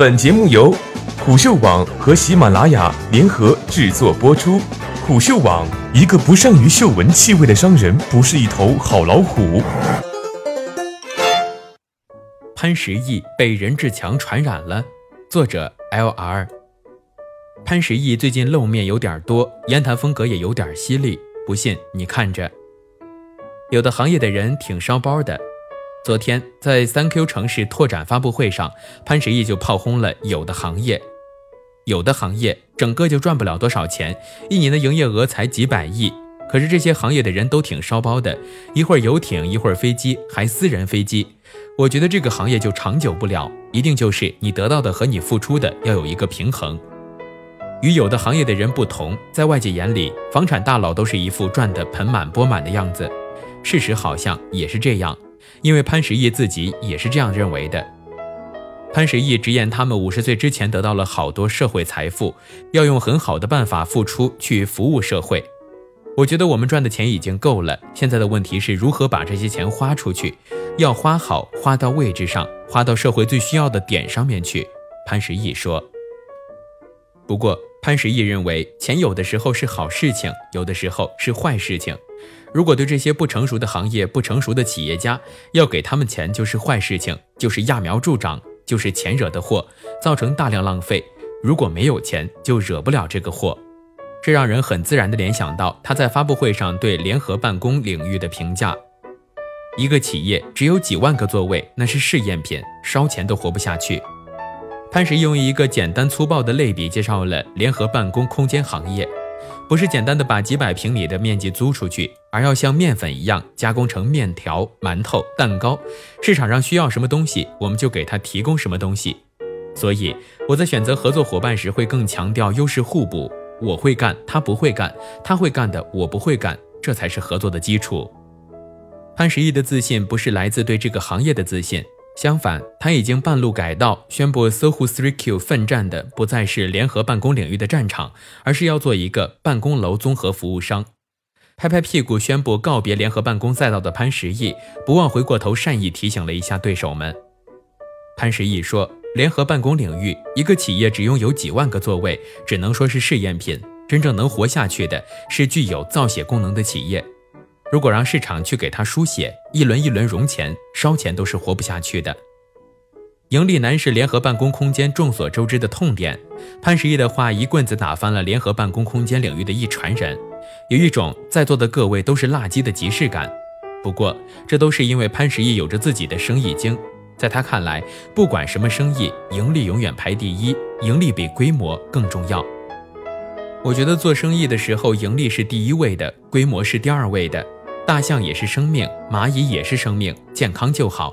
本节目由虎嗅网和喜马拉雅联合制作播出。虎嗅网：一个不善于嗅闻气味的商人，不是一头好老虎。潘石屹被任志强传染了。作者：L.R。潘石屹最近露面有点多，言谈风格也有点犀利。不信你看着。有的行业的人挺烧包的。昨天在三 Q 城市拓展发布会上，潘石屹就炮轰了有的行业。有的行业整个就赚不了多少钱，一年的营业额才几百亿。可是这些行业的人都挺烧包的，一会儿游艇，一会儿飞机，还私人飞机。我觉得这个行业就长久不了，一定就是你得到的和你付出的要有一个平衡。与有的行业的人不同，在外界眼里，房产大佬都是一副赚得盆满钵满的样子。事实好像也是这样，因为潘石屹自己也是这样认为的。潘石屹直言，他们五十岁之前得到了好多社会财富，要用很好的办法付出去服务社会。我觉得我们赚的钱已经够了，现在的问题是如何把这些钱花出去，要花好，花到位置上，花到社会最需要的点上面去。潘石屹说。不过。潘石屹认为，钱有的时候是好事情，有的时候是坏事情。如果对这些不成熟的行业、不成熟的企业家要给他们钱，就是坏事情，就是揠苗助长，就是钱惹的祸，造成大量浪费。如果没有钱，就惹不了这个祸。这让人很自然地联想到他在发布会上对联合办公领域的评价：一个企业只有几万个座位，那是试验品，烧钱都活不下去。潘石屹用一个简单粗暴的类比介绍了联合办公空间行业，不是简单的把几百平米的面积租出去，而要像面粉一样加工成面条、馒头、蛋糕。市场上需要什么东西，我们就给他提供什么东西。所以我在选择合作伙伴时会更强调优势互补，我会干，他不会干；他会干的，我不会干，这才是合作的基础。潘石屹的自信不是来自对这个行业的自信。相反，他已经半路改道，宣布 SOHO 3Q 奋战的不再是联合办公领域的战场，而是要做一个办公楼综合服务商。拍拍屁股宣布告别联合办公赛道的潘石屹，不忘回过头善意提醒了一下对手们。潘石屹说：“联合办公领域，一个企业只拥有几万个座位，只能说是试验品。真正能活下去的，是具有造血功能的企业。”如果让市场去给他输血，一轮一轮融钱、烧钱都是活不下去的。盈利难是联合办公空间众所周知的痛点。潘石屹的话一棍子打翻了联合办公空间领域的一船人，有一种在座的各位都是垃圾的即视感。不过这都是因为潘石屹有着自己的生意经，在他看来，不管什么生意，盈利永远排第一，盈利比规模更重要。我觉得做生意的时候，盈利是第一位的，规模是第二位的。大象也是生命，蚂蚁也是生命，健康就好。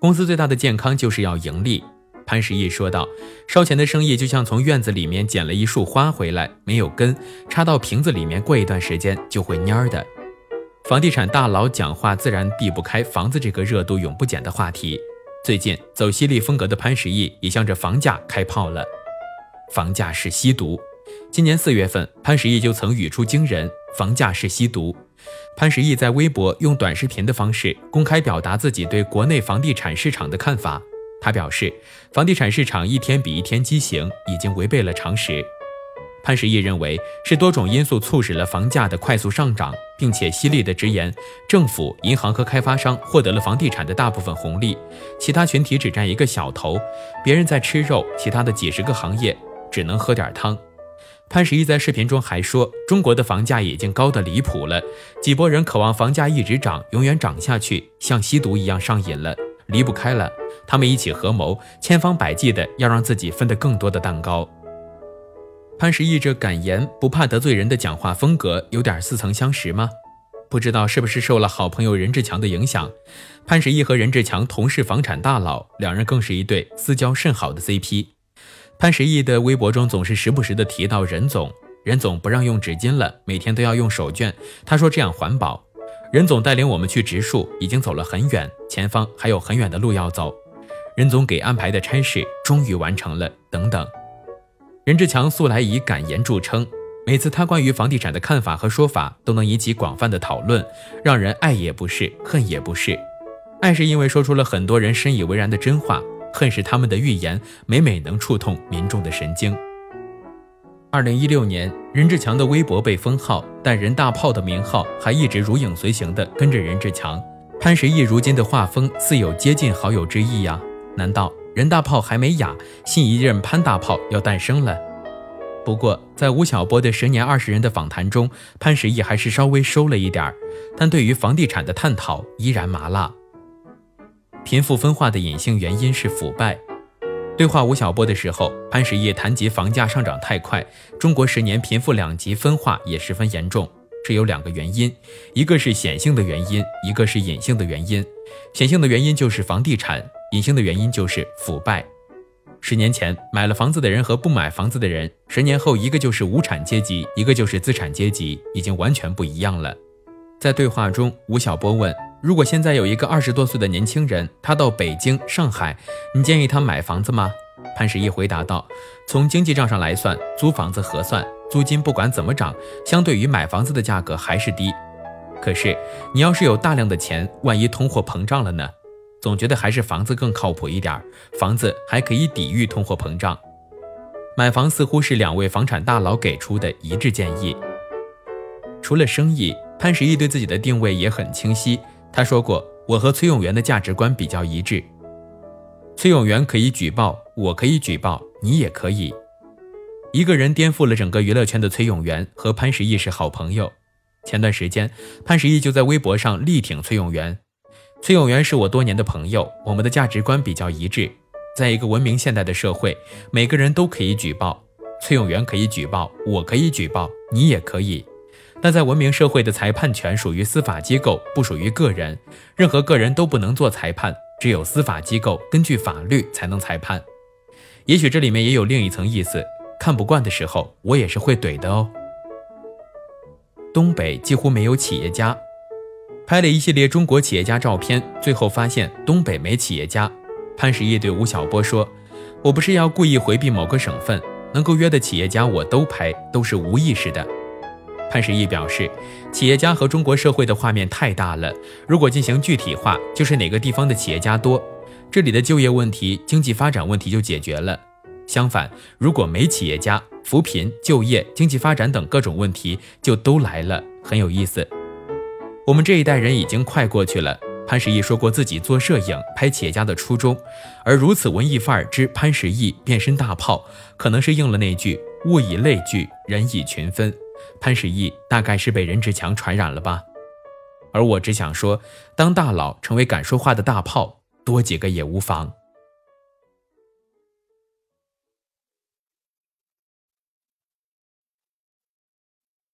公司最大的健康就是要盈利。潘石屹说道：“烧钱的生意就像从院子里面捡了一束花回来，没有根，插到瓶子里面，过一段时间就会蔫儿的。”房地产大佬讲话自然避不开房子这个热度永不减的话题。最近走犀利风格的潘石屹也向着房价开炮了。房价是吸毒。今年四月份，潘石屹就曾语出惊人：“房价是吸毒。”潘石屹在微博用短视频的方式公开表达自己对国内房地产市场的看法。他表示，房地产市场一天比一天畸形，已经违背了常识。潘石屹认为是多种因素促使了房价的快速上涨，并且犀利地直言，政府、银行和开发商获得了房地产的大部分红利，其他群体只占一个小头，别人在吃肉，其他的几十个行业只能喝点汤。潘石屹在视频中还说：“中国的房价已经高得离谱了，几波人渴望房价一直涨，永远涨下去，像吸毒一样上瘾了，离不开了。他们一起合谋，千方百计的要让自己分得更多的蛋糕。”潘石屹这敢言不怕得罪人的讲话风格，有点似曾相识吗？不知道是不是受了好朋友任志强的影响？潘石屹和任志强同是房产大佬，两人更是一对私交甚好的 CP。潘石屹的微博中总是时不时的提到任总，任总不让用纸巾了，每天都要用手绢。他说这样环保。任总带领我们去植树，已经走了很远，前方还有很远的路要走。任总给安排的差事终于完成了，等等。任志强素来以敢言著称，每次他关于房地产的看法和说法都能引起广泛的讨论，让人爱也不是，恨也不是。爱是因为说出了很多人深以为然的真话。恨是他们的预言每每能触痛民众的神经。二零一六年，任志强的微博被封号，但任大炮的名号还一直如影随形地跟着任志强。潘石屹如今的画风似有接近好友之意呀？难道任大炮还没哑，新一任潘大炮要诞生了？不过，在吴晓波的十年二十人的访谈中，潘石屹还是稍微收了一点儿，但对于房地产的探讨依然麻辣。贫富分化的隐性原因是腐败。对话吴晓波的时候，潘石屹谈及房价上涨太快，中国十年贫富两极分化也十分严重。这有两个原因，一个是显性的原因，一个是隐性的原因。显性的原因就是房地产，隐性的原因就是腐败。十年前买了房子的人和不买房子的人，十年后一个就是无产阶级，一个就是资产阶级，已经完全不一样了。在对话中，吴晓波问：“如果现在有一个二十多岁的年轻人，他到北京、上海，你建议他买房子吗？”潘石屹回答道：“从经济账上来算，租房子合算。”租金不管怎么涨，相对于买房子的价格还是低。可是你要是有大量的钱，万一通货膨胀了呢？总觉得还是房子更靠谱一点，房子还可以抵御通货膨胀。买房似乎是两位房产大佬给出的一致建议。除了生意，潘石屹对自己的定位也很清晰。他说过：“我和崔永元的价值观比较一致。崔永元可以举报，我可以举报，你也可以。”一个人颠覆了整个娱乐圈的崔永元和潘石屹是好朋友。前段时间，潘石屹就在微博上力挺崔永元。崔永元是我多年的朋友，我们的价值观比较一致。在一个文明现代的社会，每个人都可以举报，崔永元可以举报，我可以举报，你也可以。但在文明社会的裁判权属于司法机构，不属于个人，任何个人都不能做裁判，只有司法机构根据法律才能裁判。也许这里面也有另一层意思。看不惯的时候，我也是会怼的哦。东北几乎没有企业家，拍了一系列中国企业家照片，最后发现东北没企业家。潘石屹对吴晓波说：“我不是要故意回避某个省份，能够约的企业家我都拍，都是无意识的。”潘石屹表示：“企业家和中国社会的画面太大了，如果进行具体化，就是哪个地方的企业家多，这里的就业问题、经济发展问题就解决了。”相反，如果没企业家，扶贫、就业、经济发展等各种问题就都来了，很有意思。我们这一代人已经快过去了。潘石屹说过自己做摄影、拍企业家的初衷，而如此文艺范儿之潘石屹变身大炮，可能是应了那句“物以类聚，人以群分”。潘石屹大概是被任志强传染了吧？而我只想说，当大佬成为敢说话的大炮，多几个也无妨。